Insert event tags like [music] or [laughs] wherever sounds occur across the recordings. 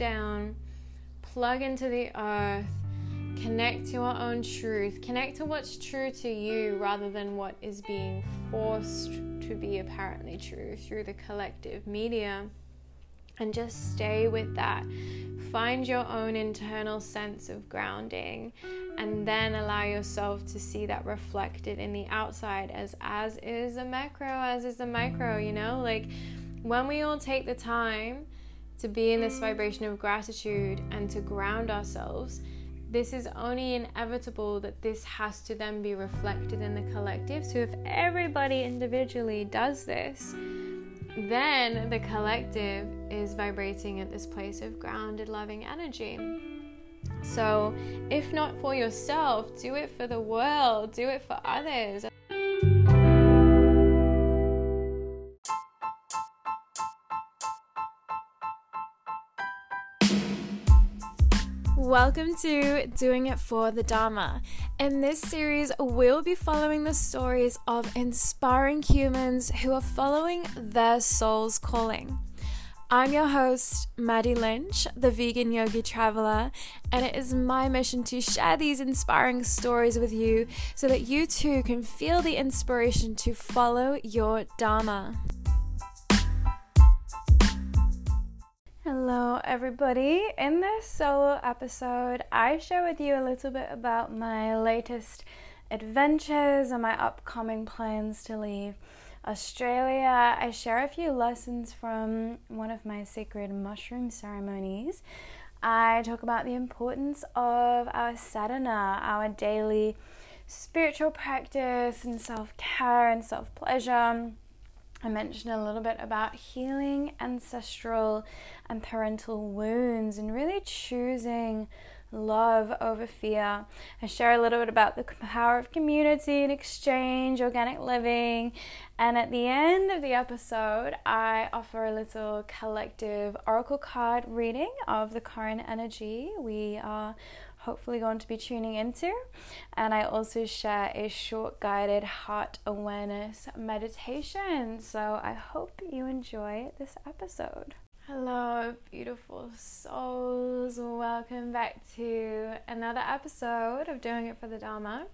down, plug into the earth, connect to our own truth, connect to what's true to you rather than what is being forced to be apparently true through the collective media. And just stay with that. Find your own internal sense of grounding and then allow yourself to see that reflected in the outside as as is a macro, as is a micro, you know? Like when we all take the time to be in this vibration of gratitude and to ground ourselves, this is only inevitable that this has to then be reflected in the collective. So, if everybody individually does this, then the collective is vibrating at this place of grounded, loving energy. So, if not for yourself, do it for the world, do it for others. Welcome to Doing It for the Dharma. In this series, we'll be following the stories of inspiring humans who are following their soul's calling. I'm your host, Maddie Lynch, the vegan yogi traveler, and it is my mission to share these inspiring stories with you so that you too can feel the inspiration to follow your Dharma. Hello, everybody. In this solo episode, I share with you a little bit about my latest adventures and my upcoming plans to leave Australia. I share a few lessons from one of my sacred mushroom ceremonies. I talk about the importance of our sadhana, our daily spiritual practice and self care and self pleasure. I mentioned a little bit about healing ancestral and parental wounds and really choosing love over fear. I share a little bit about the power of community and exchange, organic living, and at the end of the episode, I offer a little collective oracle card reading of the current energy we are hopefully going to be tuning into. And I also share a short guided heart awareness meditation. So I hope you enjoy this episode. Hello, beautiful souls. Welcome back to another episode of Doing It for the Dharma.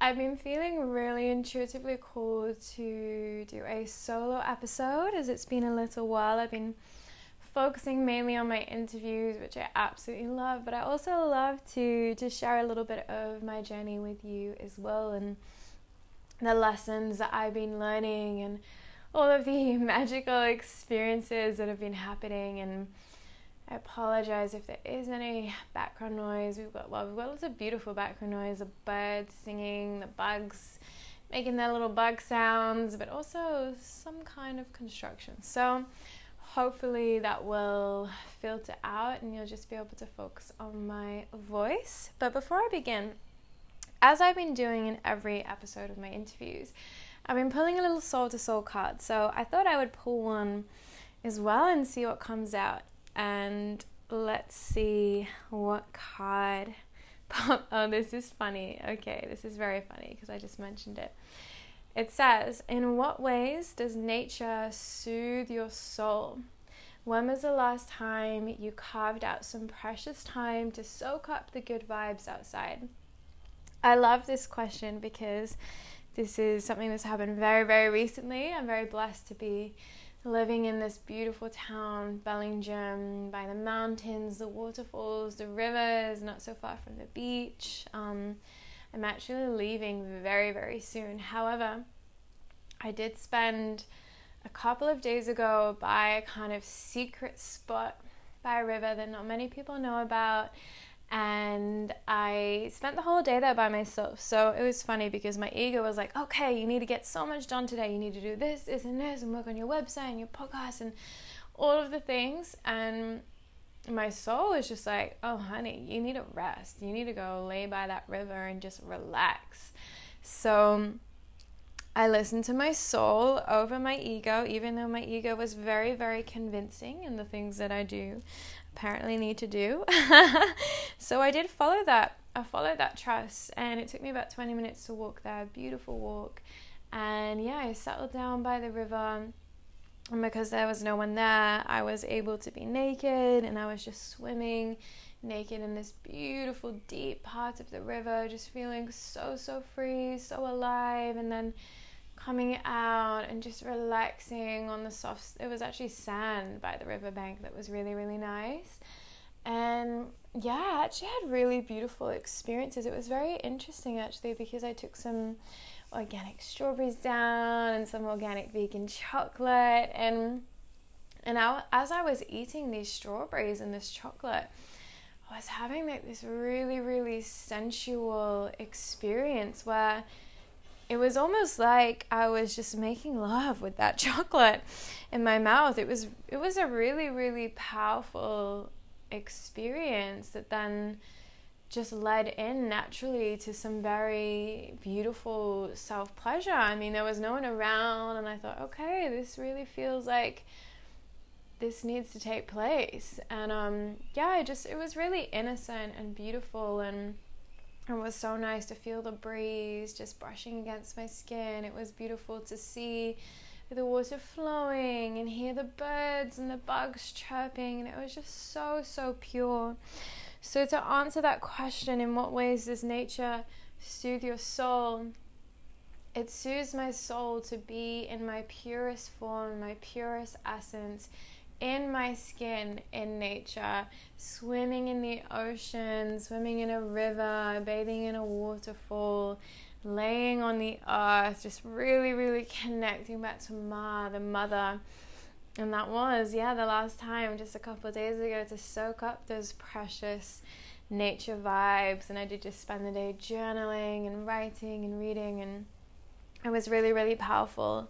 I've been feeling really intuitively called to do a solo episode as it's been a little while. I've been focusing mainly on my interviews, which I absolutely love, but I also love to to share a little bit of my journey with you as well and the lessons that I've been learning and all of the [laughs] magical experiences that have been happening and I apologize if there is any background noise. We've got well, we've got lots of beautiful background noise, the birds singing, the bugs making their little bug sounds, but also some kind of construction. So hopefully that will filter out and you'll just be able to focus on my voice. But before I begin, as I've been doing in every episode of my interviews, I've been pulling a little soul to soul card. So I thought I would pull one as well and see what comes out. And let's see what card. [laughs] oh, this is funny. Okay, this is very funny because I just mentioned it. It says, In what ways does nature soothe your soul? When was the last time you carved out some precious time to soak up the good vibes outside? I love this question because this is something that's happened very, very recently. I'm very blessed to be living in this beautiful town, Bellingen, by the mountains, the waterfalls, the rivers, not so far from the beach. Um, I'm actually leaving very, very soon. However, I did spend a couple of days ago by a kind of secret spot by a river that not many people know about. And I spent the whole day there by myself. So it was funny because my ego was like, okay, you need to get so much done today. You need to do this, this, and this, and work on your website and your podcast and all of the things. And my soul is just like, oh, honey, you need to rest. You need to go lay by that river and just relax. So I listened to my soul over my ego, even though my ego was very, very convincing in the things that I do apparently need to do. [laughs] so I did follow that. I followed that trust, and it took me about 20 minutes to walk there. Beautiful walk. And yeah, I settled down by the river And because there was no one there, I was able to be naked and I was just swimming naked in this beautiful, deep part of the river, just feeling so, so free, so alive. And then coming out and just relaxing on the soft, it was actually sand by the riverbank that was really, really nice. And yeah, I actually had really beautiful experiences. It was very interesting actually because I took some organic strawberries down and some organic vegan chocolate and and I, as I was eating these strawberries and this chocolate, I was having like this really really sensual experience where it was almost like I was just making love with that [laughs] chocolate in my mouth. It was it was a really really powerful experience that then just led in naturally to some very beautiful self pleasure. I mean, there was no one around, and I thought, okay, this really feels like this needs to take place. And um, yeah, it just it was really innocent and beautiful, and it was so nice to feel the breeze just brushing against my skin. It was beautiful to see the water flowing and hear the birds and the bugs chirping, and it was just so so pure. So, to answer that question, in what ways does nature soothe your soul? It soothes my soul to be in my purest form, my purest essence, in my skin, in nature, swimming in the ocean, swimming in a river, bathing in a waterfall, laying on the earth, just really, really [laughs] connecting back to Ma, the mother and that was, yeah, the last time just a couple days ago to soak up those precious nature vibes. And I did just spend the day journaling and writing and reading, and it was really, really powerful.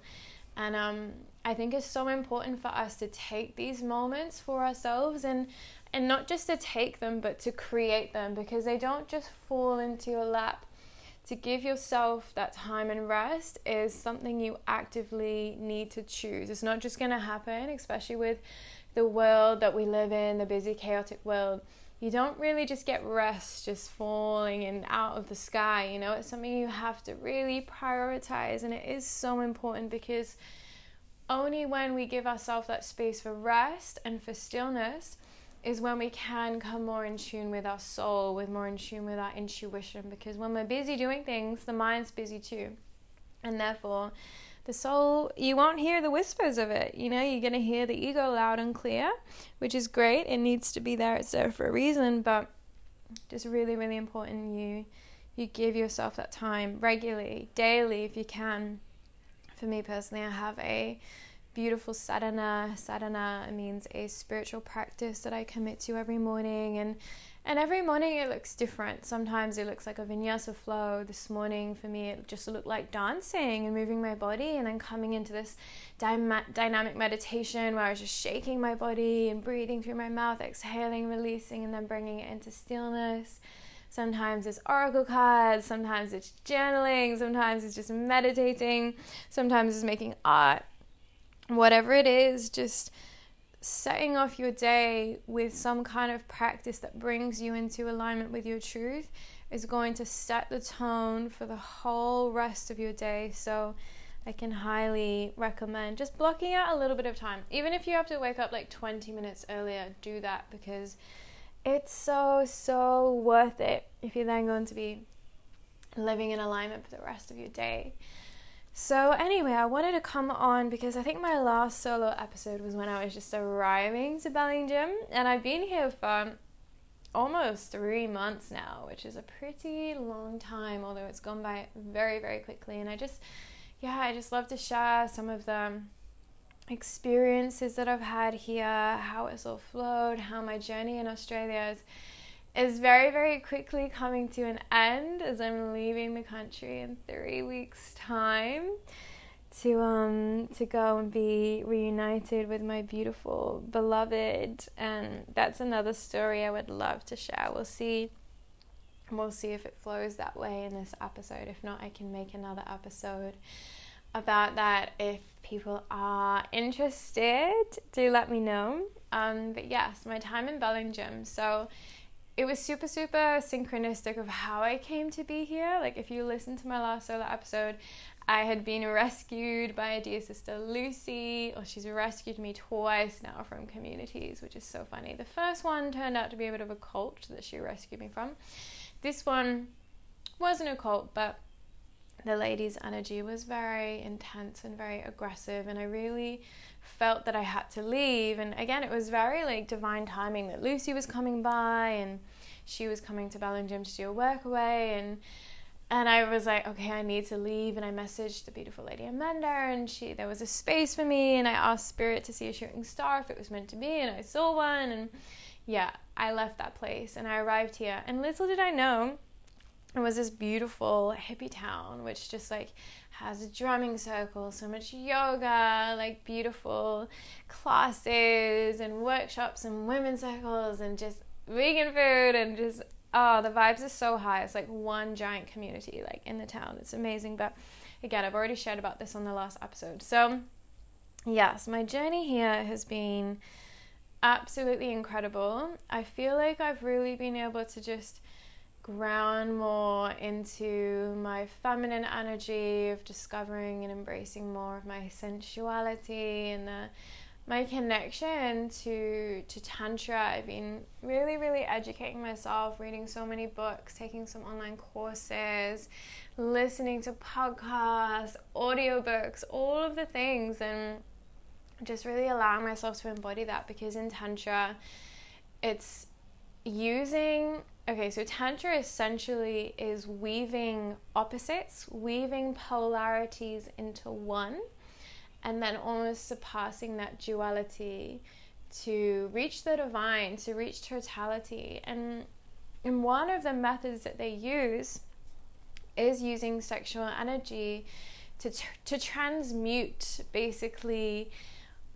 And um, I think it's so important for us to take these moments for ourselves and and not just to take them, but to create them because they don't just fall into your lap to give yourself that time and rest is something you actively need to choose. It's not just going to happen, especially with the world that we live in, the busy, chaotic world. You don't really just get rest just falling and out of the sky, you know, it's something you have to really prioritize, and it is so important because only when we give ourselves that space for rest and for stillness is when we can come more in tune with our soul, with more in tune with our intuition. Because when we're busy doing things, the mind's busy too. And therefore, the soul, you won't hear the whispers of it. You know, you're going to hear the ego loud and clear, which is great. It needs to be there. It's there for a reason. But just really, really important you you give yourself that time regularly, daily, if you can. For me personally, I have a beautiful sadhana. Sadhana means a spiritual practice that I commit to every morning and and every morning it looks different. Sometimes it looks like a vinyasa flow. This morning for me it just looked like dancing and moving my body and then coming into this dy- dynamic meditation where I was just shaking my body and breathing through my mouth, exhaling, releasing and then bringing it into stillness. Sometimes it's oracle cards, sometimes it's journaling, sometimes it's just meditating, sometimes it's making art whatever it is, just setting off your day with some kind of practice that brings you into alignment with your truth is going to set the tone for the whole rest of your day. So, I can highly recommend just blocking out a little bit of time. Even if you have to wake up like 20 minutes earlier, do that because it's so, so worth it if you're then going to be living in alignment for the rest of your day. So, anyway, I wanted to come on because I think my last solo episode was when I was just arriving to Bellingen, and I've been here for almost three months now, which is a pretty long time, although it's gone by very, very quickly. And I just, yeah, I just love to share some of the experiences that I've had here, how it's all flowed, how my journey in Australia is is very, very quickly coming to an end as I'm leaving the country in three weeks' time to um to go and be reunited with my beautiful beloved and that's another story I would love to share. We'll see we'll see if it flows that way in this episode. If not, I can make another episode about that if people are interested. Do let me know. Um, but yes, my time in Bellingen. So it was super, super synchronistic of how I came to be here. Like, if you listen to my last solo episode, I had been [laughs] rescued by a dear sister Lucy, or she's rescued me twice now from communities, which is so funny. The first one turned out to be a bit of a cult that she rescued me from. This one wasn't a cult, but the lady's energy was very intense and very aggressive, and I really felt that I had to leave. And again, it was very like divine timing that Lucy was coming by and she was coming to Bellingen to do a workaway and and I was like, okay, I need to leave. And I messaged the beautiful lady Amanda, and she there was a space for me, and I asked Spirit to see a shooting star if it was meant to be, and I saw one, and yeah, I left that place and I arrived here. And little did I know, it was this beautiful hippie town, which just like has a drumming circle, so much yoga, like beautiful classes and workshops and women's circles and just vegan food and just oh the vibes are so high. It's like one giant community like in the town. It's amazing. But again, I've already shared about this on the last episode. So yes, my journey here has been absolutely incredible. I feel like I've really been able to just ground more into my feminine energy of discovering and embracing more of my sensuality and the, my connection to to tantra. I've been really really educating myself reading so many books taking some online courses listening to podcasts audiobooks all of the things and just really allowing myself to embody that because in tantra it's using okay, so Tantra essentially is weaving opposites, weaving polarities into one, and then almost surpassing that duality to reach the divine, to reach totality. And, and one of the methods that they use is using sexual energy to, to transmute basically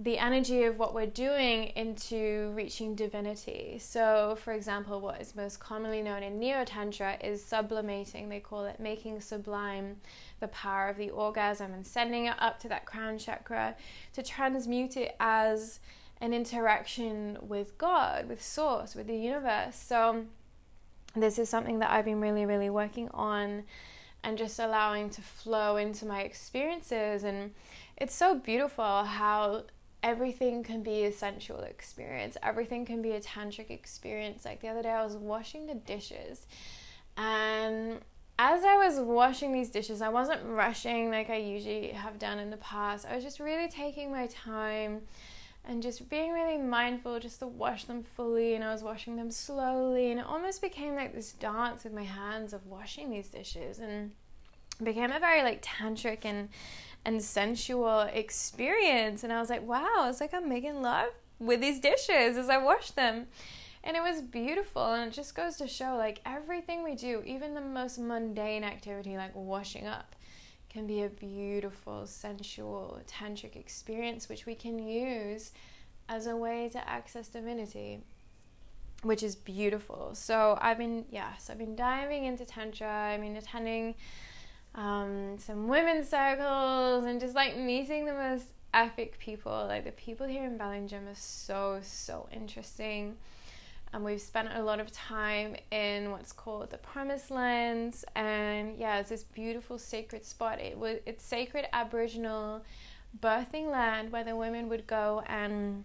the energy of what we're doing into reaching divinity. So, for example, what is most commonly known in Neo Tantra is sublimating, they call it making sublime the power of the orgasm and sending it up to that crown chakra to transmute it as an interaction with God, with Source, with the universe. So, this is something that I've been really, really working on and just allowing to flow into my experiences. And it's so beautiful how everything can be a sensual experience. Everything can be a tantric experience. Like the other day, I was washing the dishes, and as I was washing these dishes, I wasn't rushing like I usually have done in the past. I was just really taking my time and just being really mindful just to wash them fully. And I was washing them slowly, and it almost became like this dance with my hands of washing these dishes and became a very like tantric and and sensual experience. And I was like, wow, it's like I'm making love with these dishes as I wash them. And it was beautiful. And it just goes to show like everything we do, even the most mundane activity like washing up, can be a beautiful, sensual, tantric experience which we can use as a way to access divinity which is beautiful. So I've been yes, I've been diving into tantra. I've been attending um, some women's circles, and just like meeting the most epic people. Like the people here in Bellingen are so, so interesting. And we've spent a lot of time in what's called the Promised Lands, and yeah, it's this beautiful sacred spot. It was it's sacred Aboriginal birthing land where the women would go and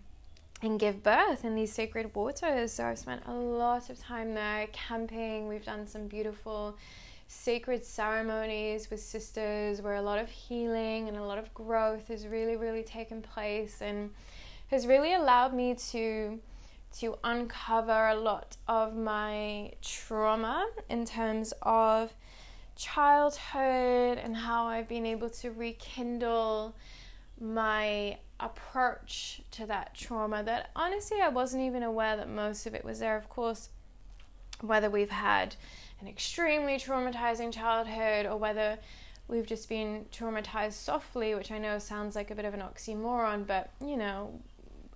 and give birth in these sacred waters. So I've spent a lot of time there camping. We've done some beautiful sacred ceremonies with sisters where a lot of healing and a lot of growth has really, really taken place and has really allowed me to to uncover a lot of my trauma in terms of childhood and how I've been able to rekindle my approach to that trauma that honestly I wasn't even aware that most of it was there. Of course, whether we've had an extremely traumatizing childhood or whether we've just been traumatized softly, which I know sounds like a bit of an oxymoron, but you know,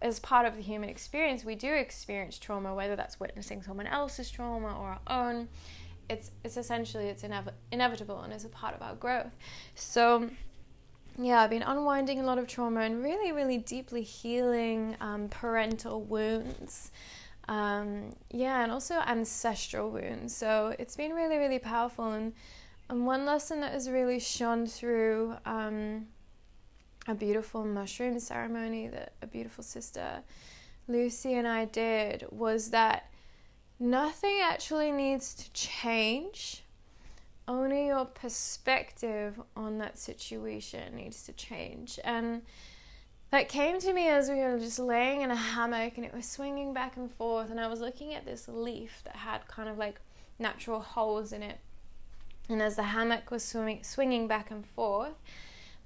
as part of the human experience, we do experience trauma, whether that's witnessing someone else's trauma or our own. It's it's essentially it's inev- inevitable and is a part of our growth. So yeah, I've been unwinding a lot of trauma and really, really deeply healing um, parental wounds Um, yeah, and also ancestral wounds. So it's been really, really powerful. And, and one lesson that has really shone through um, a beautiful mushroom ceremony that a beautiful sister Lucy and I did was that nothing actually needs to change. Only your perspective on that situation needs to change. And that came to me as we were just laying in a hammock and it was swinging back and forth. And I was looking at this leaf that had kind of like natural holes in it. And as the hammock was swimming, swinging back and forth,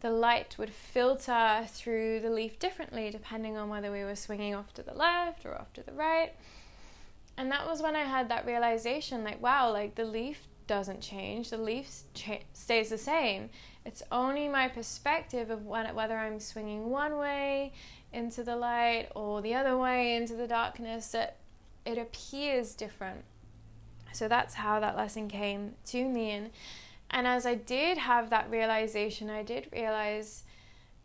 the light would filter through the leaf differently depending on whether we were swinging off to the left or off to the right. And that was when I had that realization like, wow, like the leaf doesn't change, the leaf cha- stays the same. It's only my perspective of when, whether I'm swinging one way into the light or the other way into the darkness that it appears different. So that's how that lesson came to me. And, and as I did have that realization, I did realize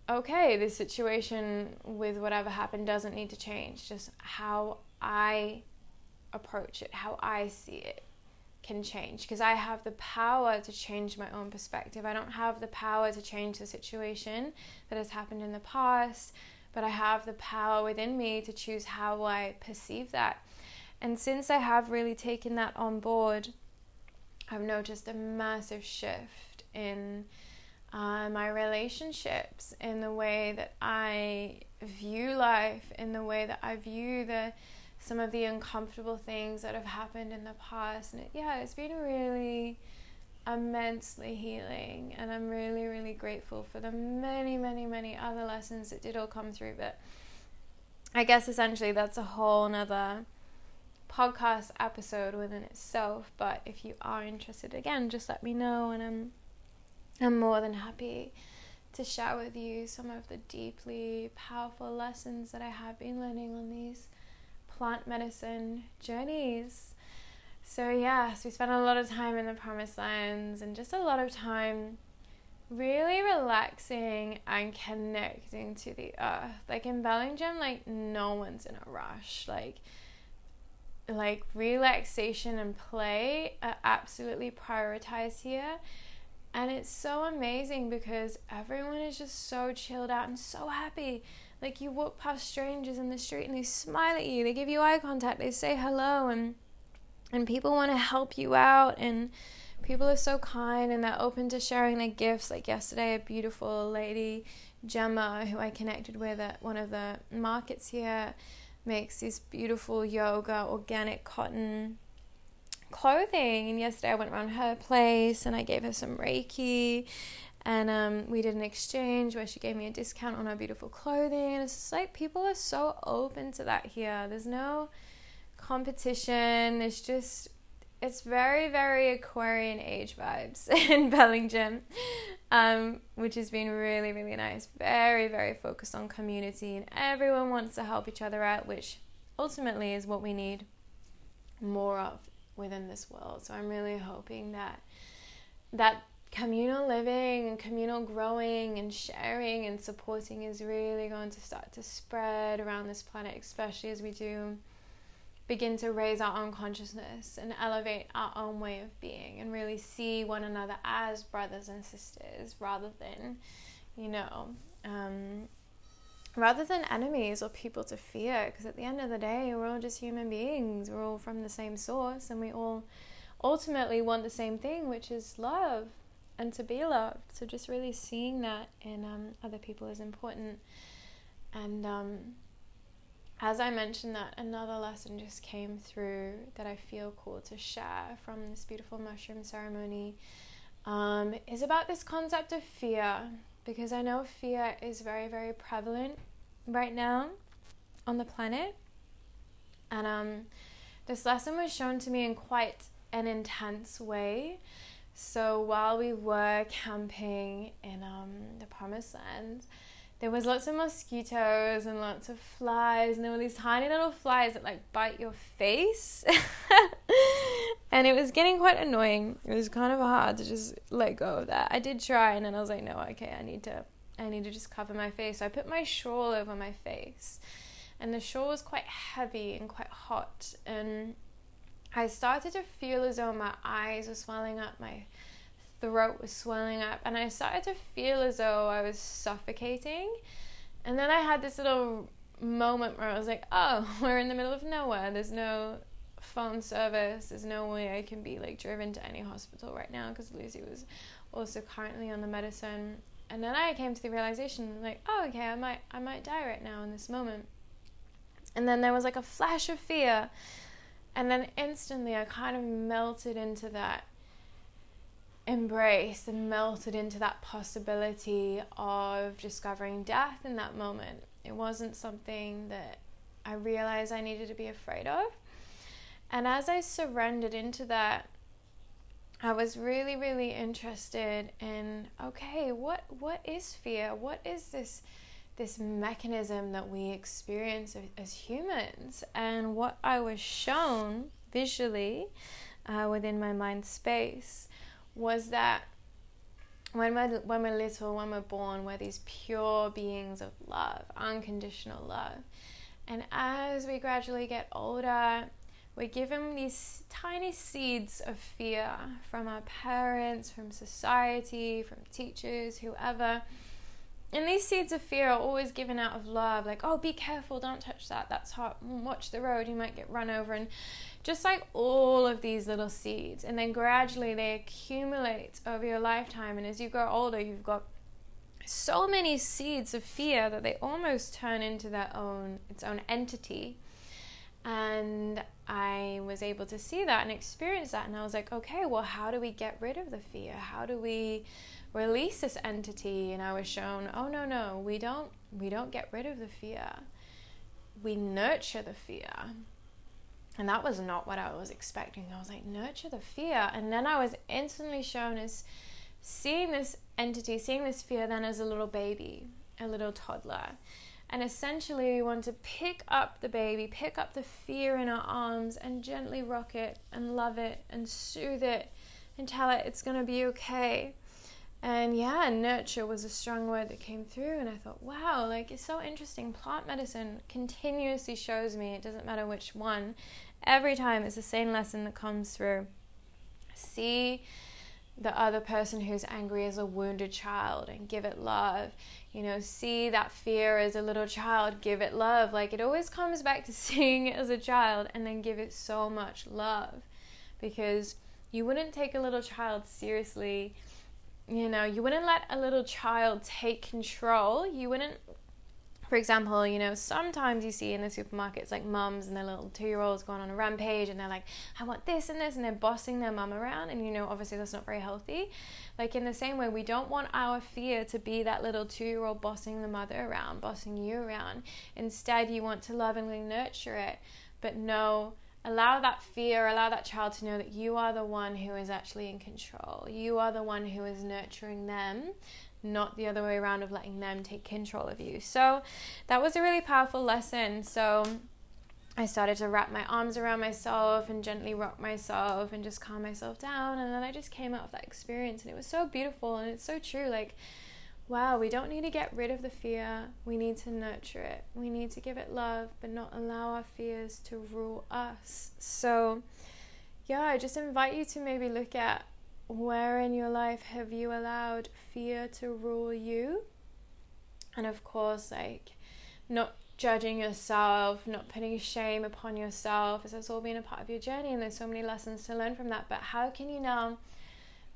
okay, this situation with whatever happened doesn't need to change. Just how I approach it, how I see it can change because I have the power to change my own perspective. I don't have the power to change the situation that has happened in the past, but I have the power within me to choose how I perceive that. And since I have really taken that on board, I've noticed a massive shift in uh, my relationships, in the way that I view life, in the way that I view the some of the uncomfortable things that have happened in the past. And it, yeah, it's been really immensely healing. And I'm really, really grateful for the many, many, many other lessons that did all come through. But I guess essentially that's a whole nother podcast episode within itself. But if you are interested, again, just let me know. And I'm, I'm more than happy to share with you some of the deeply powerful lessons that I have been learning on these plant medicine journeys. So, yes, we spent a lot of time in the promised lands and just a lot of time really relaxing and connecting to the earth. Like in Bellingen, like no one's in a rush. Like, like relaxation and play are absolutely prioritized here. And it's so amazing because everyone is just so chilled out and so happy. Like you walk past strangers in the street and they smile at you, they give you eye contact, they say hello and and people want to help you out and people are so kind and they're open to sharing their gifts. Like yesterday a beautiful lady, Gemma, who I connected with at one of the markets here, makes this beautiful yoga organic cotton clothing. And yesterday I went around her place and I gave her some Reiki and um, we did an exchange where she gave me a discount on her beautiful clothing. And it's just like people are so open to that here. There's no competition. It's just it's very very aquarian age vibes [laughs] in bellingen um, which has been really really nice. Very very focused on community and everyone wants to help each other out which ultimately is what we need more of within this world. So i'm really hoping that that communal living and communal growing and sharing and supporting is really going to start to spread around this planet, especially as we do begin to raise our own consciousness and elevate our own way of being and really see one another as brothers and sisters rather than, you know, um, rather than enemies or people to fear. Because at the end of the day, we're all just human beings, we're all from the same source, and we all ultimately want the same thing, which is love and to be loved. So just really seeing that in um, other people is important. And um, as I mentioned that, another lesson just came through that I feel called to share from this beautiful mushroom ceremony um, is about this concept of fear. Because I know fear is very, very prevalent right now on the planet. And um, this lesson was shown to me in quite an intense way. So while we were camping in um, the promised land, there was lots of mosquitoes and lots of flies, and there were these tiny little flies that like bite your face. [laughs] and it was getting quite annoying. It was kind of hard to just let go of that. I did try, and then I was like, no, okay, I need to, I need to just cover my face. So I put my shawl over my face, and the shore was quite heavy and quite hot. And I started to feel as though my eyes were swelling up, my throat was swelling up, and I started to feel as though I was suffocating. And then I had this little moment where I was like, oh, [laughs] we're in the middle of nowhere. There's no phone service. There's no way I can be like driven to any hospital right now because Lucy was also currently on the medicine. And then I came to the realization like, oh, okay, I might I might die right now in this moment. And then there was like a flash of fear. And then instantly I kind of melted into that embrace and melted into that possibility of discovering death in that moment. It wasn't something that I realized I needed to be afraid of. And as I surrendered into that, I was really, really interested in okay, what what is fear? What is this this mechanism that we experience as humans? And what I was shown visually uh, within my mind space was that when we're, when we're little, when we're born, we're these pure beings of love, unconditional love. And as we gradually get older, we're given these tiny seeds of fear from our parents, from society, from teachers, whoever. And these seeds of fear are always given out of love, like, oh, be careful, don't touch that, that's hot, mm, watch the road, you might get run over. And just like all of these little seeds, and then gradually they accumulate over your lifetime. And as you grow older, you've got so many seeds of fear that they almost turn into their own its own entity and I was able to see that and experience that. And I was like, okay, well, how do we get rid of the fear? How do we release this entity? And I was shown, oh no, no, we don't we don't get rid of the fear. We nurture the fear. And that was not what I was expecting. I was like, nurture the fear. And then I was instantly shown as seeing this entity, seeing this fear then as a little baby, a little toddler. And essentially, we want to pick up the baby, pick up the fear in our arms, and gently rock it and love it and soothe it and tell it it's going to be okay. And yeah, nurture was a strong word that came through. And I thought, wow, like it's so interesting. Plant medicine continuously shows me, it doesn't matter which one, every time it's the same lesson that comes through. See the other person who's angry as a wounded child and give it love you know, see that fear as a little child, give it love. Like it always comes back to [laughs] seeing it as a child and then give it so much love because you wouldn't take a little child seriously. You know, you wouldn't let a little child take control. You wouldn't for example, you know, sometimes you see in the supermarkets like mums and their little two year olds going on a rampage and they're like, I want this and this, and they're bossing their mum around. And, you know, obviously that's not very healthy. Like, in the same way, we don't want our fear to be that little two year old bossing the mother around, bossing you around. Instead, you want to lovingly nurture it, but know allow that fear, allow that child to know that you are the one who is actually in control. You are the one who is nurturing them not the other way around of letting them take control of you. So that was a really powerful lesson. So I started to wrap my arms around myself and gently rock myself and just calm myself down. And then I just came out of that experience and it was so beautiful and it's so true. Like, wow, we don't need to get rid of the fear. We need to nurture it. We need to give it love, but not allow our fears to rule us. So, yeah, I just invite you to maybe look at where in your life have you allowed fear to rule you? And of course, like not judging yourself, not putting shame upon yourself, as that's all been a part of your journey, and there's so many lessons to learn from that. But how can you now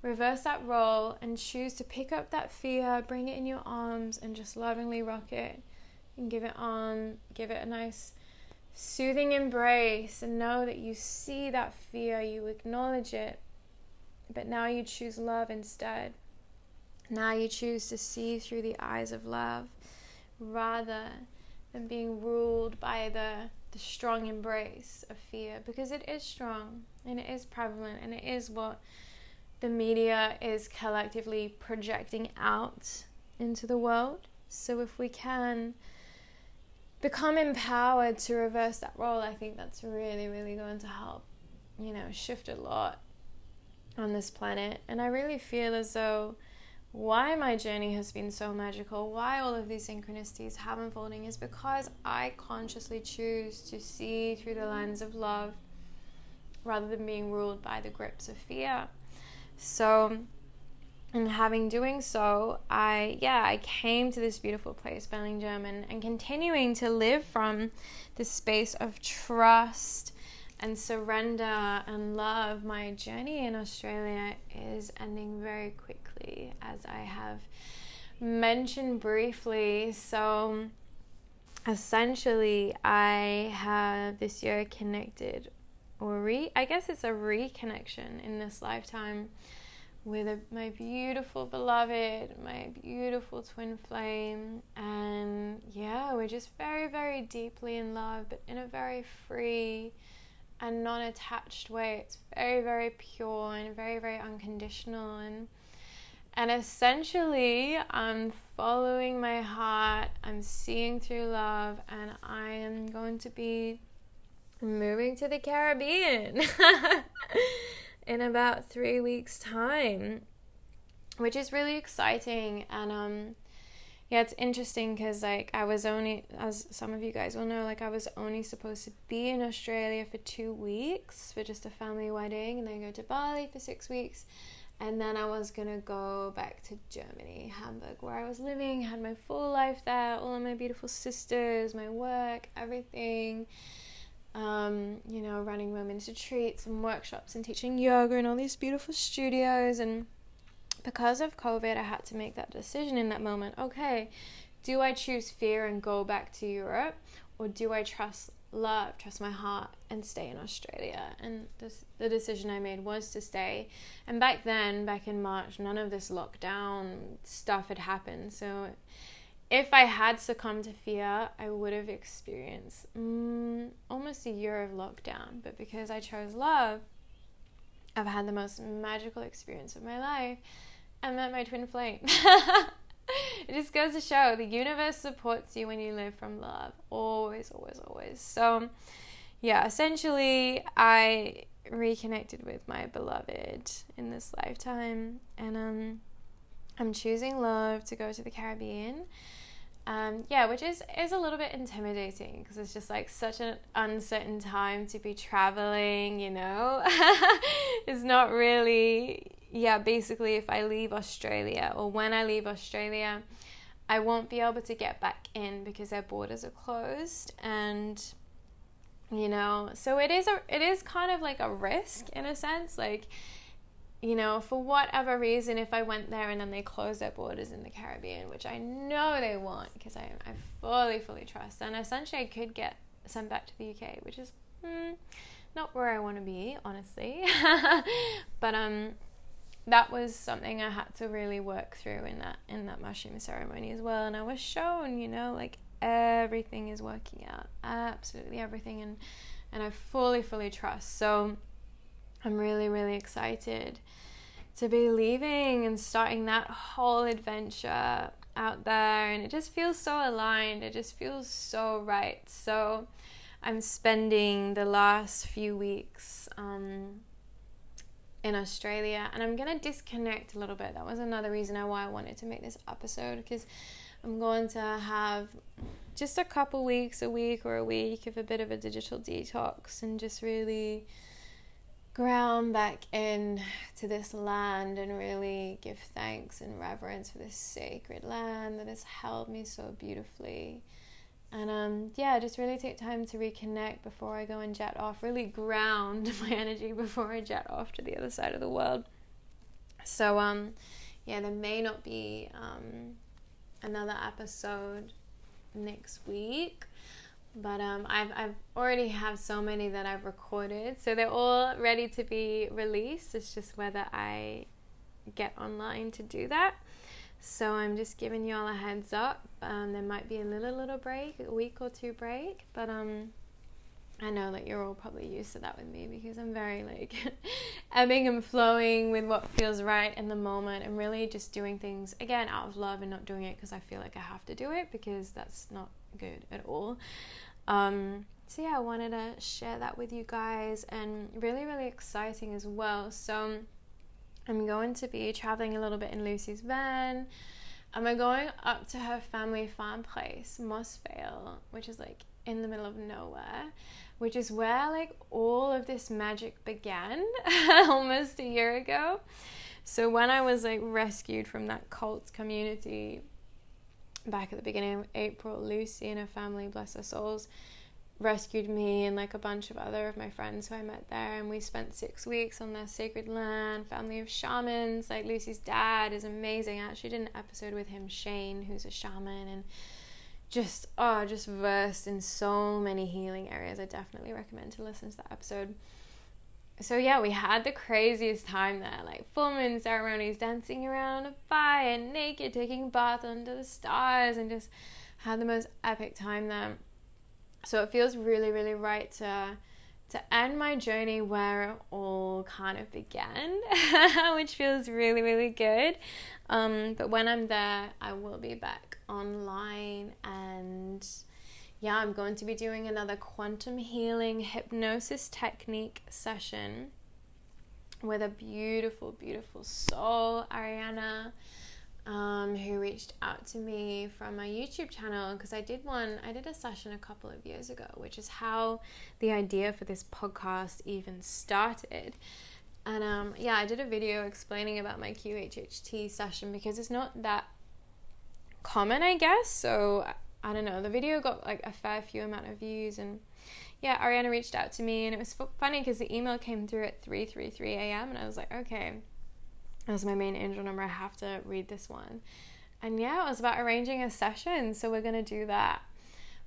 reverse that role and choose to pick up that fear, bring it in your arms, and just lovingly rock it and give it on, give it a nice soothing embrace, and know that you see that fear, you acknowledge it, but now you choose love instead. Now you choose to see through the eyes of love rather than being ruled by the, the strong embrace of fear because it is strong and it is prevalent and it is what the media is collectively projecting out into the world. So if we can become empowered to reverse that role, I think that's really, really going to help, you know, shift a lot on this planet. And I really feel as though why my journey has been so magical, why all of these synchronicities have unfolding is because I consciously choose to see through the lens of love rather than being ruled by the grips of fear. So, in having doing so, I yeah, I came to this beautiful place, Bellingen, and continuing to live from this space of trust and surrender and love, my journey in Australia is ending very quickly, as I have mentioned briefly. So, essentially, I have this year connected, or re I guess it's a reconnection in this lifetime with a, my beautiful beloved, my beautiful twin flame. And yeah, we're just very, very deeply in love, but in a very free, and non attached way. It's very, very pure and very, very unconditional. And, and essentially, I'm following my heart, I'm seeing through love, and I am going to be moving to the Caribbean [laughs] in about three weeks' time, which is really exciting. And, um, yeah, it's interesting because like I was only, as some of you guys will know, like I was only supposed to be in Australia for two weeks for just a family wedding, and then go to Bali for six weeks, and then I was gonna go back to Germany, Hamburg, where I was living, had my full life there, all of my beautiful sisters, my work, everything. Um, you know, running women's retreats and workshops and teaching yoga and all these beautiful studios and because of COVID, I had to make that decision in that moment. Okay, do I choose fear and go back to Europe, or do I trust love, trust my heart, and stay in Australia? And this, the decision I made was to stay. And back then, back in March, none of this lockdown stuff had happened. So if I had succumbed to fear, I would have experienced mm, almost a year of lockdown. But because I chose love, I've had the most magical experience of my life. I met my twin flame. [laughs] it just goes to show the universe supports you when you live from love. Always, always, always. So, yeah, essentially, I reconnected with my beloved in this lifetime, and um, I'm choosing love to go to the Caribbean. Um, yeah, which is is a little bit intimidating because it's just like such an uncertain time to be traveling. You know, [laughs] it's not really yeah, basically, if I leave Australia or when I leave Australia, I won't be able to get back in because their borders are closed and you know so it is a it is kind of like a risk in a sense like you know for whatever reason if i went there and then they close their borders in the caribbean which i know they won't because I, I fully fully trust and essentially i could get sent back to the uk which is hmm, not where i want to be honestly [laughs] but um that was something I had to really work through in that in that mushroom ceremony as well. And I was shown, you know, like everything is working out, absolutely everything, and and I fully fully trust. So I'm really really excited to be leaving and starting that whole adventure out there, and it just feels so aligned. It just feels so right. So I'm spending the last few weeks. Um, in Australia, and I'm gonna disconnect a little bit. That was another reason why I wanted to make this episode because I'm going to have just a couple weeks, a week or a week of a bit of a digital detox and just really ground back in to this land and really give thanks and reverence for this sacred land that has held me so beautifully and um, yeah, just really take time to reconnect before I go and jet off, really ground [laughs] my energy before I jet off to the other side of the world. So, um, yeah, there may not be um, another episode next week, but um, I've, I've already have so many that I've recorded, so they're all ready to be released. It's just whether I get online to do that. So I'm just giving you all a heads up. Um, there might be a little little break, a week or two break, but um, I know that you're all probably used to that with me because I'm very like [laughs] ebbing and flowing with what feels right in the moment and really just doing things again out of love and not doing it because I feel like I have to do it because that's not good at all. Um, so yeah, I wanted to share that with you guys and really really exciting as well. So I'm going to be traveling a little bit in Lucy's van. And we're going up to her family farm place, Moss Vale, which is like in the middle of nowhere, which is where like all of this magic began [laughs] almost a year ago. So when I was like rescued from that cult community back at the beginning of April, Lucy and her family, bless their souls, rescued me and like a bunch of other of my friends who I met there and we spent 6 weeks on their sacred land, family of shamans. Like Lucy's dad is amazing. I actually did an episode with him, Shane, who's a shaman and just oh just versed in so many healing areas i definitely recommend to listen to that episode so yeah we had the craziest time there like full moon ceremonies dancing around a fire and naked taking a bath under the stars and just had the most epic time there so it feels really really right to to end my journey where it all kind of began, [laughs] which feels really, really good. Um, but when I'm there, I will be back online and yeah, I'm going to be doing another quantum healing hypnosis technique session with a beautiful, beautiful soul, Ariana um, who reached out to me from my YouTube channel because I did one, I did a session a couple of years ago, which is how the idea for this podcast even started. And um, yeah, I did a video explaining about my QHHT session because it's not that common, I guess. So I don't know. The video got like a fair few amount of views, and yeah, Ariana reached out to me, and it was funny because the email came through at 3:33 a.m. and I was like, okay, as my main angel number, I have to read this one. And yeah, it was about arranging a session. So we're going to do that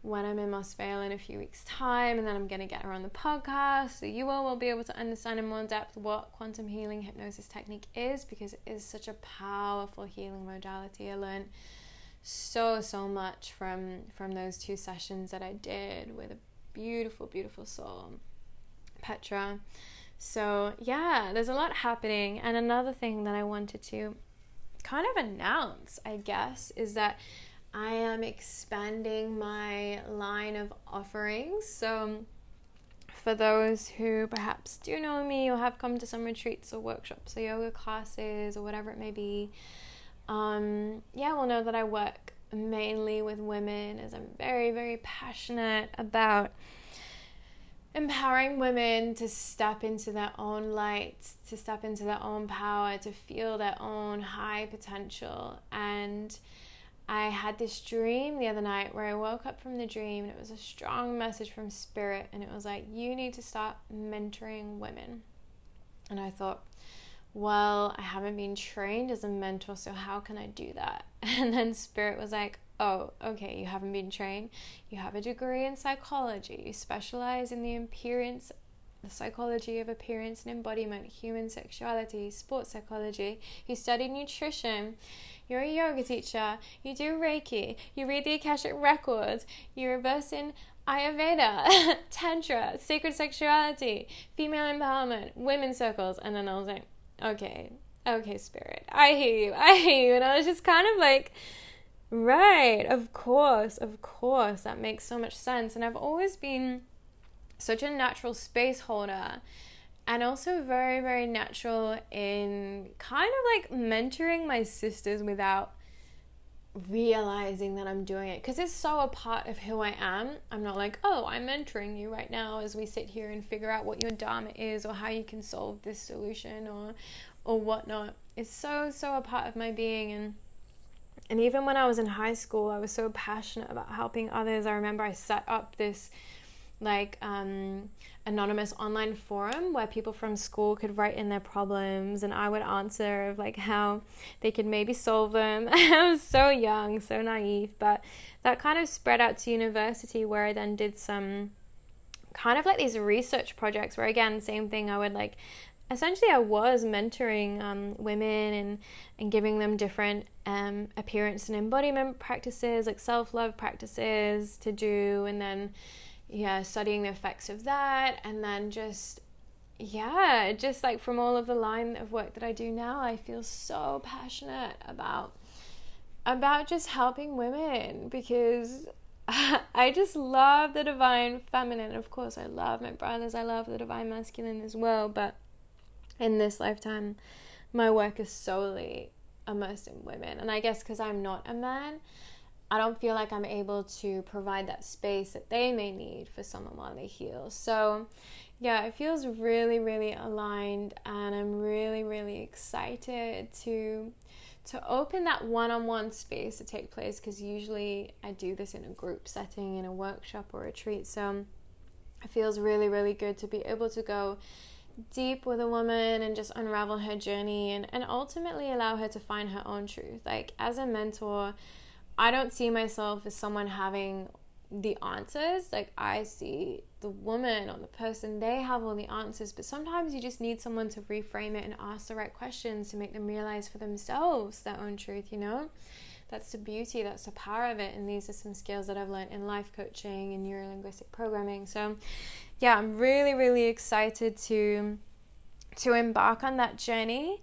when I'm in Mossvale in a few weeks' time. And then I'm going to get her on the podcast. So you all will be able to understand in more depth what quantum healing hypnosis technique is because it is such a powerful healing modality. I learned so, so much from, from those two sessions that I did with a beautiful, beautiful soul, Petra. So, yeah, there's a lot happening. And another thing that I wanted to kind of announce, I guess, is that I am expanding my line of offerings. So, for those who perhaps do know me or have come to some retreats or workshops or yoga classes or whatever it may be, um, yeah, will know that I work mainly with women as I'm very, very passionate about empowering women to step into their own light, to step into their own power, to feel their own high potential. And I had this dream the other night where I woke up from the dream and it was a strong message from spirit and it was like you need to start mentoring women. And I thought, well, I haven't been trained as a mentor, so how can I do that? [laughs] And then spirit was like, oh, okay, you haven't been trained. You have a degree in psychology. You specialize in the appearance, the psychology of appearance and embodiment, human sexuality, sports psychology. You study nutrition. You're a yoga teacher. You do Reiki. You read the Akashic records. You reverse in Ayurveda, [laughs] Tantra, sacred sexuality, female empowerment, women's circles. And then I was like, okay, okay, spirit, I hear you, I hear you. And I was just kind of like, Right, of course, of course. That makes so much sense. And I've always been such a natural space holder and also very, very natural in kind of like mentoring my sisters without realizing that I'm doing it because it's so a part of who I am. I'm not like, oh, I'm mentoring you right now as we sit here and figure out what your dharma is or how you can solve this solution or or whatnot. It's so so a part of my being and and even when I was in high school, I was so passionate about helping others. I remember I set up this like um, anonymous online forum where people from school could write in their problems and I would answer of like how they could maybe solve them. [laughs] I was so young, so naive, but that kind of spread out to university where I then did some kind of like these research projects where again same thing I would like essentially I was mentoring um, women and, and giving them different um, appearance and embodiment practices, like self love practices to do, and then, yeah, studying the effects of that, and then just, yeah, just like from all of the line of work that I do now, I feel so passionate about about just helping women because [laughs] I just love the divine feminine. Of course, I love my brothers. I love the divine masculine as well, but in this lifetime, my work is solely immersed in women. And I guess because I'm not a man, I don't feel like I'm able to provide that space that they may need for someone while they heal. So, yeah, it feels really, really aligned, and I'm really, really excited to to open that one-on-one space to take place because usually I do this in a group setting, in a workshop or a retreat. So it feels really, really good to be able to go deep with a woman and just unravel her journey and, and ultimately allow her to find her own truth. Like as a mentor, I don't see myself as someone having the answers. Like I see the woman or the person, they have all the answers, but sometimes you just need someone to reframe it and ask the right questions to make them realize for themselves their own truth, you know? That's the beauty, that's the power of it. And these are some skills that I've learned in life coaching and neuro linguistic programming. So yeah, I'm really, really excited to to embark on that journey.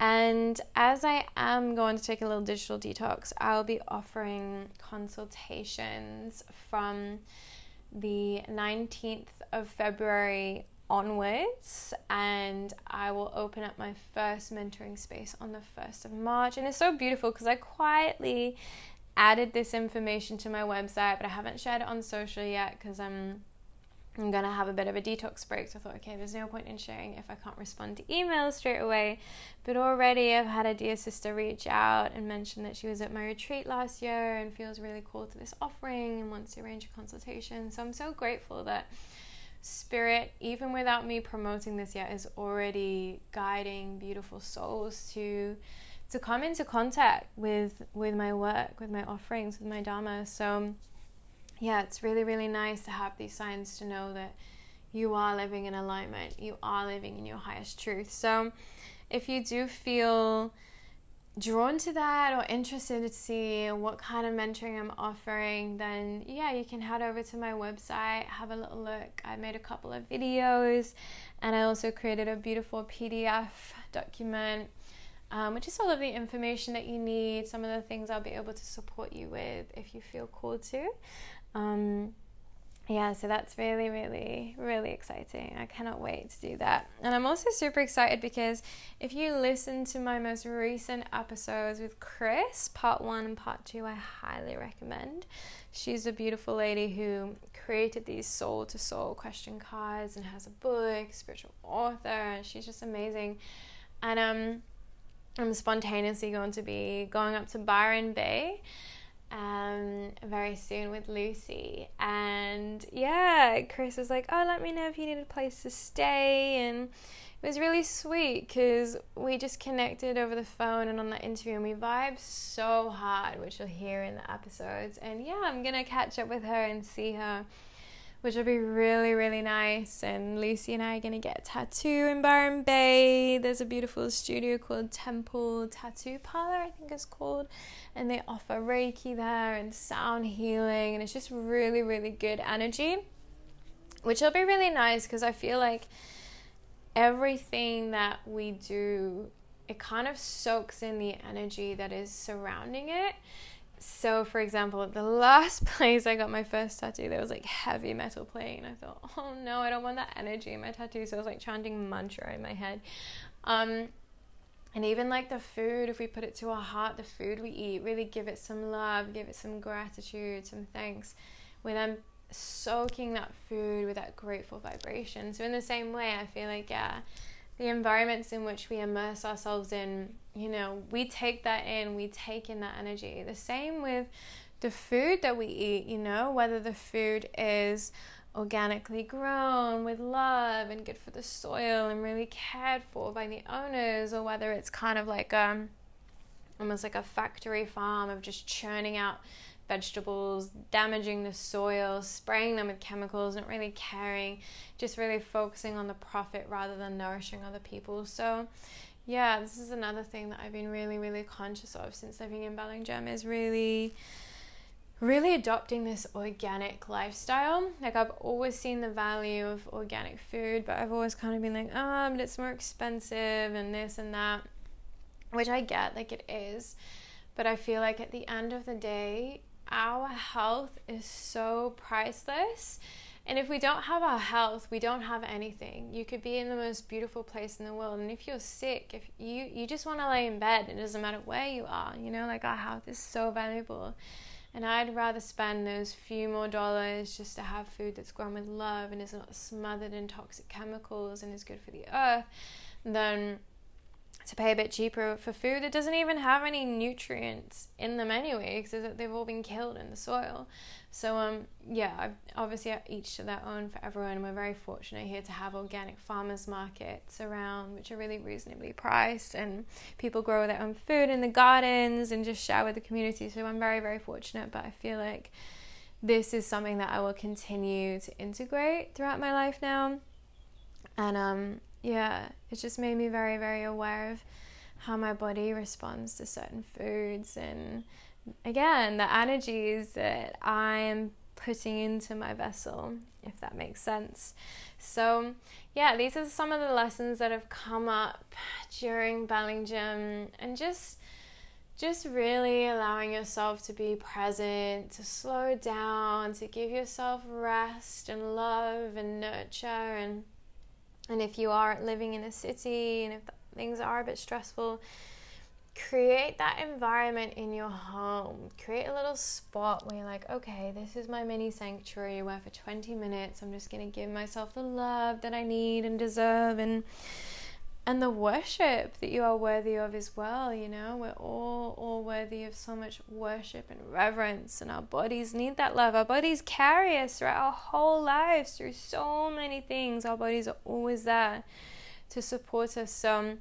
And as I am going to take a little digital detox, I'll be offering consultations from the 19th of February onwards. And I will open up my first mentoring space on the 1st of March. And it's so beautiful because I quietly added this information to my website but I haven't shared it on social yet because I'm I'm gonna have a bit of a detox break. So I thought, okay, there's no point in sharing if I can't respond to emails straight away. But already I've had a dear sister reach out and mention that she was at my retreat last year and feels really called to this offering and wants to arrange a consultation. So I'm so grateful that Spirit, even without me promoting this yet, is already guiding beautiful souls to to come into contact with with my work, with my offerings, with my dharma. So yeah, it's really, really nice to have these signs to know that you are living in alignment, you are living in your highest truth. So, if you do feel drawn to that or interested to see what kind of mentoring I'm offering, then yeah, you can head over to my website, have a little look. I made a couple of videos and I also created a beautiful PDF document. Um, which is all of the information that you need, some of the things I'll be able to support you with if you feel called to. Um, yeah, so that's really, really, really exciting. I cannot wait to do that. And I'm also super excited because if you listen to my most recent episodes with Chris, part one and part two, I highly recommend. She's a beautiful lady who created these soul to soul question cards and has a book, spiritual author, and she's just amazing. And um, I'm spontaneously going to be going up to Byron Bay um, very soon with Lucy. And yeah, Chris was like, Oh, let me know if you need a place to stay. And it was really sweet because we just connected over the phone and on that interview, and we vibed so hard, which you'll hear in the episodes. And yeah, I'm gonna catch up with her and see her which will be really, really nice. And Lucy and I are going to get a tattoo in Byron Bay. There's a beautiful studio called Temple Tattoo Parlor, I think it's called. And they offer Reiki there and sound healing. And it's just really, really good energy, which will be really nice because I feel like everything that we do, it kind of soaks in the energy that is surrounding it so for example the last [laughs] place i got my first tattoo there was like heavy metal playing i thought [laughs] oh no i don't want that energy in my tattoo. So i was like chanting mantra in my head. Um, and even like the food if we put it to our heart the food we eat really give it some love give it some gratitude some thanks. We then soaking that food with that grateful vibration. So in the same way i feel like yeah the environments in which we immerse ourselves in, you know, we take that in, we take in that energy. The same with the food that we eat, you know, whether the food is organically grown with love and good for the soil and really cared for by the owners, or whether it's kind of like um almost like a factory farm of just churning out vegetables, damaging the soil, spraying them with chemicals, not really caring, just really focusing on the profit rather than nourishing other people. So, yeah, this is another thing that I've been really, really conscious of since living in Bellingen is really really adopting this organic lifestyle. Like I've always seen the value of organic food, but I've always kind of been like, oh, but it's more expensive and this and that, which I get, like it is. But I feel like at the end of the day, our health is so priceless And if we don't have our health, we don't have anything. You could be in the most beautiful place in the world, and if you're sick, if you you just want to lay in bed, it doesn't matter where you are. You know, like our health is so valuable. And I'd rather spend those few more dollars just to have food that's grown with love and is not smothered in toxic chemicals and is good for the earth than to pay a bit cheaper for food that doesn't even have any nutrients in them anyway because they've all been killed in the soil. So um yeah, obviously each to their own for everyone. We're very fortunate here to have organic farmers markets around which are really reasonably priced and people grow their own food in the gardens and just share with the community. So I'm very very fortunate, but I feel like this is something that I will continue to integrate throughout my life now. And um yeah, it just made me very, very aware of how my body responds to certain foods and again, the energies that I'm putting into my vessel, if that makes sense. So, yeah, these are some of the lessons that have come up during Bellingen and just just really allowing yourself to be present, to slow down, to give yourself rest and love and nurture and and if you are living in a city and if things are a bit stressful, create that environment in your home. Create a little spot where you're like, okay, this is my mini sanctuary where for 20 minutes I'm just going to give myself the love that I need and deserve and and the worship that you are worthy of as well you know? We're all all worthy of so much worship and reverence and our bodies need that love. Our bodies carry us throughout our whole lives through so many things. Our bodies are always there to support us. So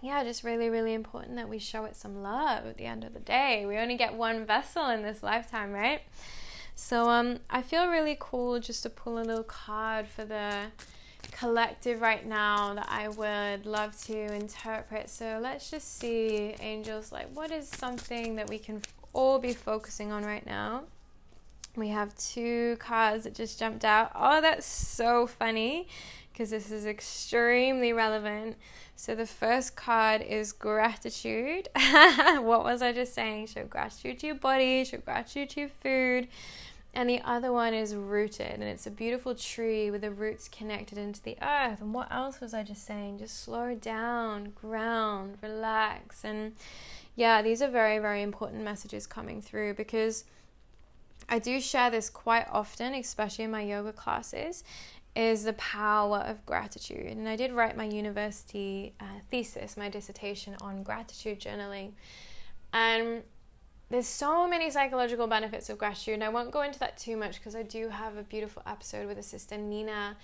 yeah just really really important that we show it some love at the end of the day. We only get one vessel in this lifetime right? So um i feel really cool just to pull a little card for the collective right now that I would love to interpret. So let's just see, angels, like what is something that we can all be focusing on right now? We have two cards that just jumped out. Oh, that's so funny because this is extremely relevant. So the first card is gratitude. [laughs] what was I just saying? Show gratitude to your body, show gratitude to your food and the other one is rooted and it's a beautiful tree with the roots connected into the earth. And what else was i just saying? Just slow down ground relax. And yeah these are very very important messages coming through because i do share this quite often especially in my yoga classes is the power of gratitude. And i did write my university uh, thesis my dissertation on gratitude journaling. And there's so many psychological benefits of gratitude and i won't go into that too much because i do have a beautiful episode with a sister nina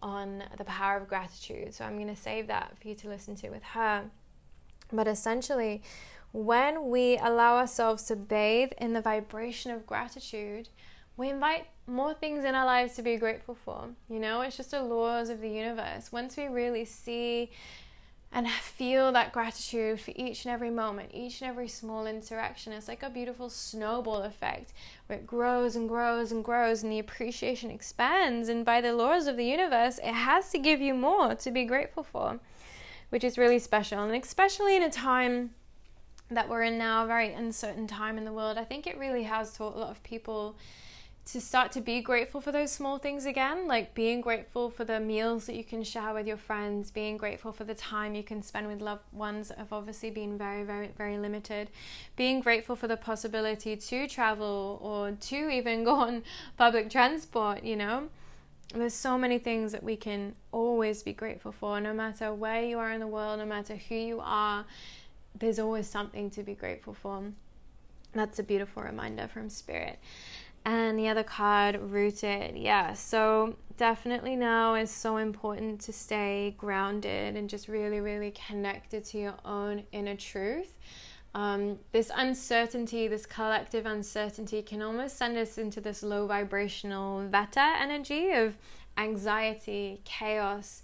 on the power of gratitude so i'm going to save that for you to listen to with her. But essentially when we allow ourselves to bathe in the vibration of gratitude we invite more things in our lives to be grateful for. You know it's just the laws of the universe. Once we really see and feel that gratitude for each and every moment, each and every small interaction. It's like a beautiful snowball effect where it grows and grows and grows, and the appreciation expands. And by the laws of the universe, it has to give you more to be grateful for, which is really special. And especially in a time that we're in now, a very uncertain time in the world, I think it really has taught a lot of people to start to be grateful for those small things again, like being grateful for the meals that you can share with your friends, being grateful for the time you can spend with loved ones have obviously been very, very, very limited, being grateful for the possibility to travel or to even [laughs] go on public transport, you know. There's so many things that we can always be grateful for, no matter where you are in the world, no matter who you are, there's always something to be grateful for. That's a beautiful reminder from Spirit and the other card rooted. Yeah so definitely now is so important to stay grounded and just really really connected to your own inner truth. Um, this uncertainty this collective uncertainty can almost send us into this low vibrational vata energy of anxiety chaos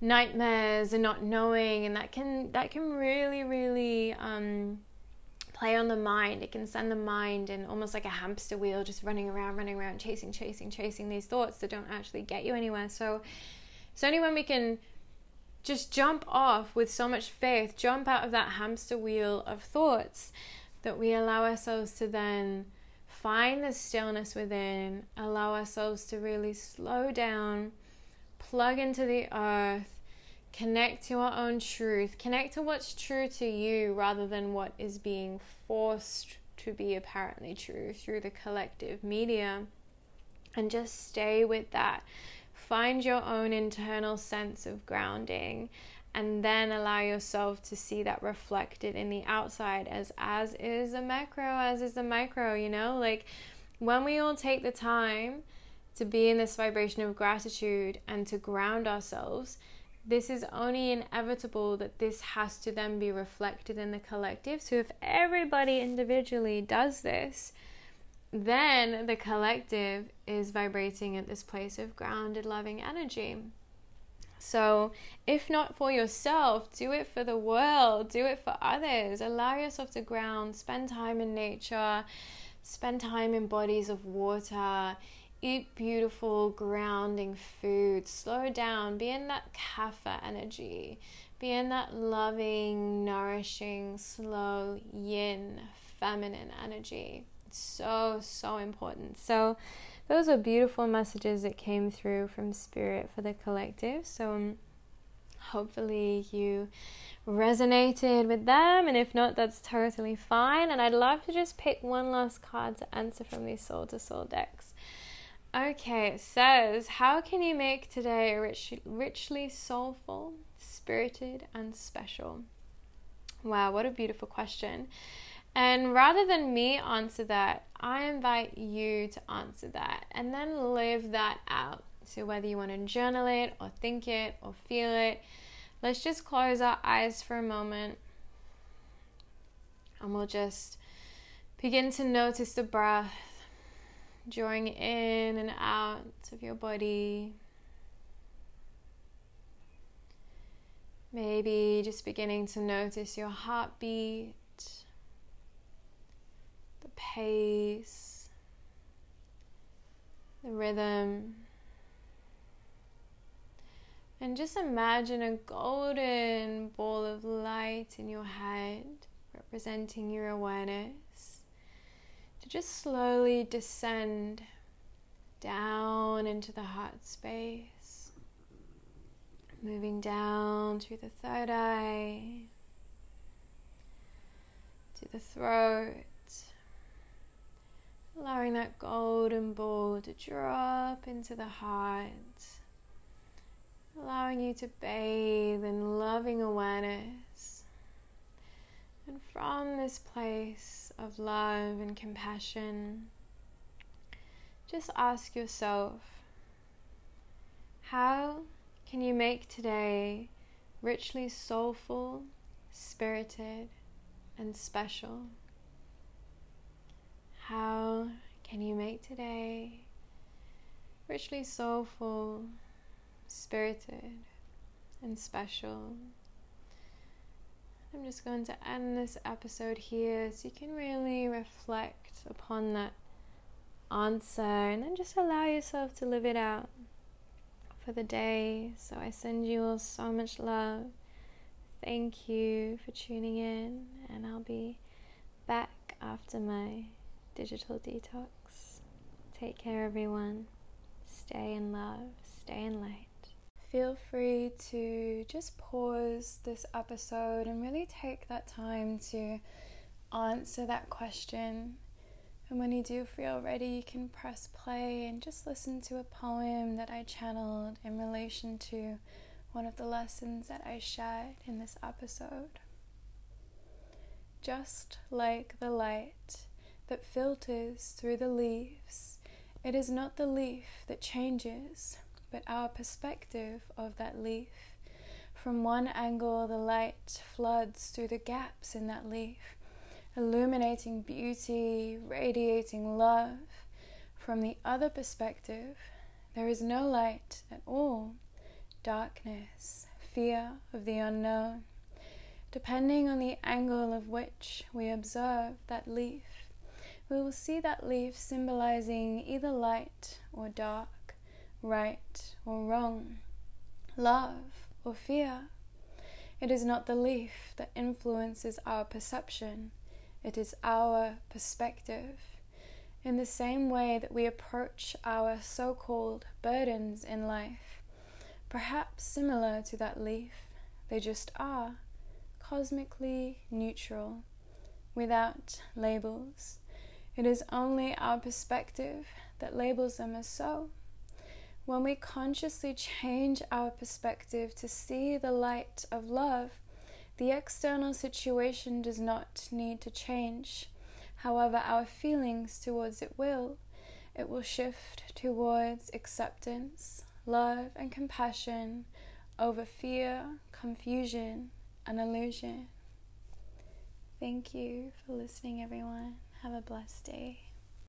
nightmares and not knowing and that can that can really really um, play on the mind. It can send the mind in almost like a hamster wheel, just running around, running around, chasing, chasing, chasing these thoughts that don't actually get you anywhere. So it's only when we can just jump off with so much faith, jump out of that hamster wheel of thoughts, that we allow ourselves to then find the stillness within, allow ourselves to really slow down, plug into the earth, connect to our own truth, connect to what's true to you rather than what is being forced to be apparently true through the collective media, and just stay with that. Find your own internal sense of grounding and then allow yourself to see that reflected in the outside as as is a macro as is a micro you know? Like when we all take the time to be in this vibration of gratitude and to ground ourselves this is only inevitable that this has to then be reflected in the collective so if everybody individually does this then the collective is vibrating at this place of grounded loving energy so, if not for yourself, do it for the world, do it for others. Allow yourself to ground, spend time in nature, spend time in bodies of water, eat beautiful, grounding food, slow down, be in that kapha energy, be in that loving, nourishing, slow yin, feminine energy. It's so, so important. So, those are beautiful messages that came through from Spirit for the collective. So um, hopefully you resonated with them, and if not, that's totally fine. And I'd love to just pick one last card to answer from these soul to soul decks. Okay, it says, How can you make today rich, richly soulful, spirited, and special? Wow, what a beautiful question. And rather than me answer that, I invite you to answer that and then live that out. So, whether you want to journal it or think it or feel it, let's just close our eyes for a moment and we'll just begin to notice the breath drawing in and out of your body. Maybe just beginning to notice your heartbeat the pace, the rhythm. And just imagine a golden ball of light in your head, representing your awareness, just slowly descend down into the heart space, moving down through the third eye, to the throat, allowing that golden ball to drop into the heart, allowing you to bathe in loving awareness. And from this place of love and compassion, just ask yourself how can you make today richly soulful, spirited, and special? How can you make today richly soulful, spirited, and special? I'm just going to end this episode here so you can really reflect upon that answer and then just allow yourself to live it out for the day. So I send you all so much love. Thank you for tuning in, and I'll be back after my digital detox. Take care, everyone. Stay in love, stay in light. Feel free to just pause this episode and really take that time to answer that question. And when you do feel ready, you can press play and just listen to a poem that I channeled in relation to one of the lessons that I shared in this episode. Just like the light that filters through the leaves. It is not the leaf that changes, but our perspective of that leaf. From one angle, the light floods through the gaps in that leaf, illuminating beauty, radiating love. From the other perspective, there is no light at all, darkness, fear of the unknown. Depending on the angle of which we observe that leaf, we will see that leaf symbolizing either light or dark, right or wrong, love or fear. It is not the leaf that influences our perception, it is our perspective. In the same way that we approach our so called burdens in life, perhaps similar to that leaf, they just are cosmically neutral, without labels. It is only our perspective that labels them as so. When we consciously change our perspective to see the light of love, the external situation does not need to change. However, our feelings towards it will. It will shift towards acceptance, love, and compassion over fear, confusion, and illusion. Thank you for listening, everyone. Have a blessed day.